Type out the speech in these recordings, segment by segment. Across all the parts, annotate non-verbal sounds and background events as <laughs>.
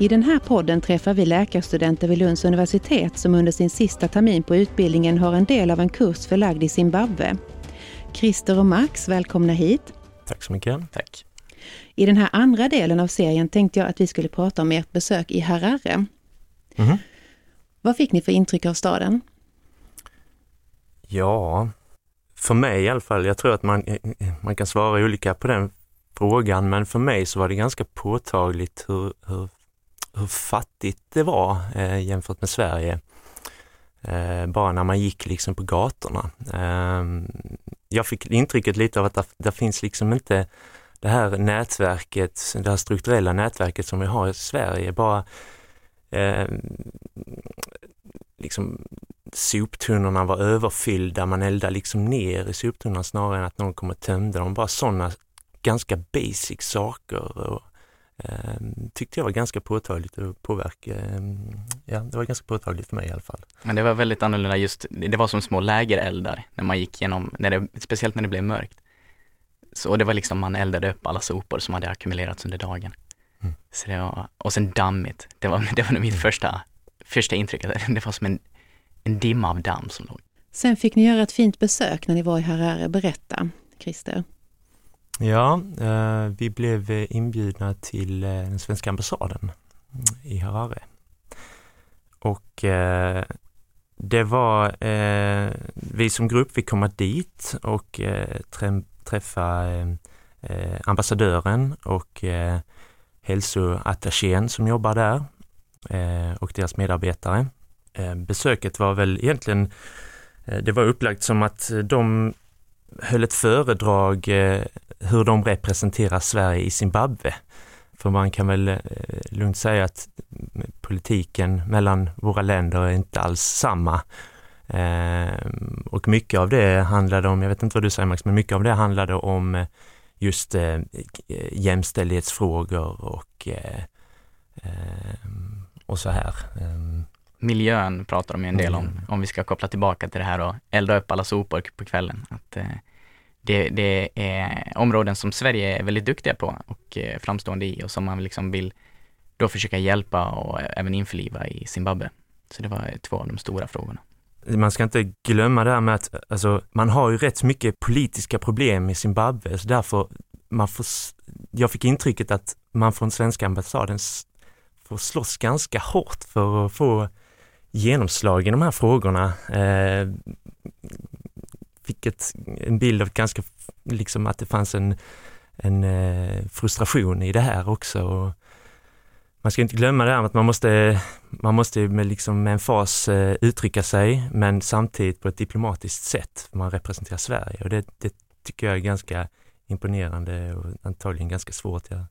I den här podden träffar vi läkarstudenter vid Lunds universitet som under sin sista termin på utbildningen har en del av en kurs förlagd i Zimbabwe. Christer och Max, välkomna hit. Tack så mycket. Tack. I den här andra delen av serien tänkte jag att vi skulle prata om ert besök i Harare. Mhm. Vad fick ni för intryck av staden? Ja, för mig i alla fall, jag tror att man, man kan svara olika på den frågan, men för mig så var det ganska påtagligt hur, hur, hur fattigt det var eh, jämfört med Sverige. Eh, bara när man gick liksom på gatorna. Eh, jag fick intrycket lite av att det, det finns liksom inte det här nätverket, det här strukturella nätverket som vi har i Sverige, bara eh, liksom soptunnorna var överfyllda, man eldade liksom ner i soptunnorna snarare än att någon kom och tömde dem. Bara sådana ganska basic saker och, tyckte jag var ganska påtagligt och påverka, eh, ja det var ganska påtagligt för mig i alla fall. Men det var väldigt annorlunda just, det var som små lägereldar när man gick igenom, när det, speciellt när det blev mörkt. Så det var liksom, man eldade upp alla sopor som hade ackumulerats under dagen. Mm. Så det var, och sen dammigt, det var, <laughs> det var nog mitt första, första intryck, <laughs> det var som en, en dimma av damm som låg. Sen fick ni göra ett fint besök när ni var i Harare. Berätta, Christer. Ja, eh, vi blev inbjudna till eh, den svenska ambassaden i Harare. Och eh, det var, vi som grupp vi kom dit och träffa ambassadören och hälsoattachén som jobbar där och deras medarbetare. Besöket var väl egentligen, det var upplagt som att de höll ett föredrag eh, hur de representerar Sverige i Zimbabwe. För man kan väl eh, lugnt säga att politiken mellan våra länder är inte alls samma. Eh, och mycket av det handlade om, jag vet inte vad du säger Max, men mycket av det handlade om just jämställdhetsfrågor och, och så här. Ehm, Miljön pratar de ju en del om, Mm. om vi ska koppla tillbaka till det här och elda upp alla sopor på kvällen. Att, eh, det, det är områden som Sverige är väldigt duktiga på och eh, framstående i och som man liksom vill då försöka hjälpa och även införliva i Zimbabwe. Så det var två av de stora frågorna. man ska inte glömma det här med att alltså, man har ju rätt mycket politiska problem i Zimbabwe, så därför man får, jag fick intrycket att man från svenska ambassaden får slåss ganska hårt för att få genomslag i de här frågorna. Eh, fick ett, en bild av ganska, liksom att det fanns en, en eh, frustration i det här också. Och man ska inte glömma det här med att man måste man måste med, liksom med en fas eh, uttrycka sig men samtidigt på ett diplomatiskt sätt. Man representerar Sverige och det, det tycker jag är ganska imponerande och antagligen ganska svårt. Ja.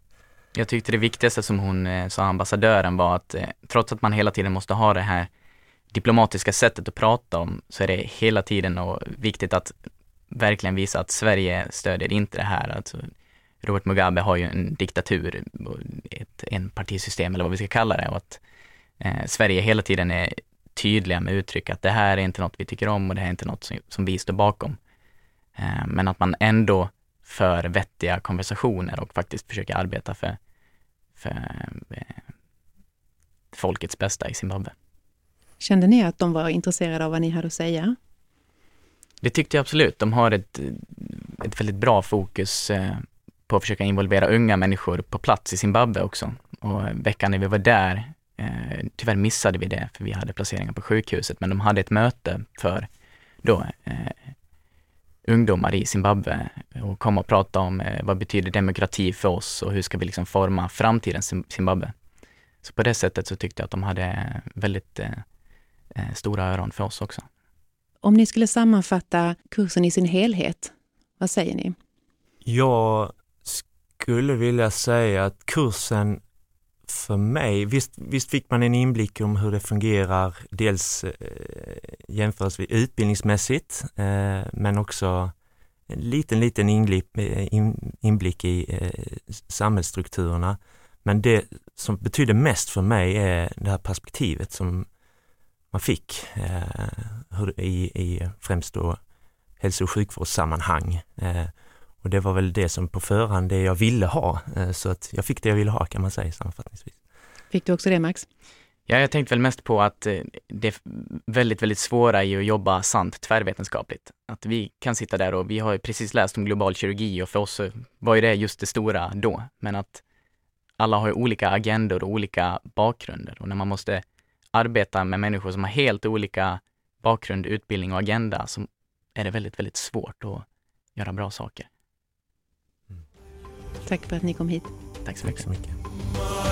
Jag tyckte det viktigaste som hon eh, sa, ambassadören, var att eh, trots att man hela tiden måste ha det här diplomatiska sättet att prata om, så är det hela tiden och viktigt att verkligen visa att Sverige stödjer inte det här. Alltså, Robert Mugabe har ju en diktatur, ett enpartisystem eller vad vi ska kalla det och att eh, Sverige hela tiden är tydliga med uttryck att det här är inte något vi tycker om och det här är inte något som, som vi står bakom. Eh, men att man ändå för vettiga konversationer och faktiskt försöker arbeta för, för eh, folkets bästa i Zimbabwe. Kände ni att de var intresserade av vad ni hade att säga? Det tyckte jag absolut. De har ett, ett väldigt bra fokus eh, på att försöka involvera unga människor på plats i Zimbabwe också. Och veckan när vi var där, eh, tyvärr missade vi det för vi hade placeringar på sjukhuset, men de hade ett möte för då eh, ungdomar i Zimbabwe och komma och prata om eh, vad betyder demokrati för oss och hur ska vi liksom forma framtidens Zimbabwe. Så på det sättet så tyckte jag att de hade väldigt eh, stora öron för oss också. Om ni skulle sammanfatta kursen i sin helhet, vad säger ni? Jag skulle vilja säga att kursen för mig, visst, visst fick man en inblick om hur det fungerar, dels eh, jämförs vi utbildningsmässigt, eh, men också en liten, liten inblick, eh, in, inblick i eh, samhällsstrukturerna. Men det som betyder mest för mig är det här perspektivet som man fick eh, i, i främst då hälso och sjukvårdssammanhang. Eh, och det var väl det som på förhand det jag ville ha, eh, så att jag fick det jag ville ha kan man säga sammanfattningsvis. Fick du också det Max? Ja, jag tänkte väl mest på att eh, det är väldigt, väldigt svåra i att jobba sant tvärvetenskapligt. Att vi kan sitta där och vi har precis läst om global kirurgi och för oss var ju det just det stora då. Men att alla har ju olika agendor och olika bakgrunder och när man måste arbeta med människor som har helt olika bakgrund, utbildning och agenda så är det väldigt, väldigt svårt att göra bra saker. Tack för att ni kom hit. Tack så mycket. Tack så mycket.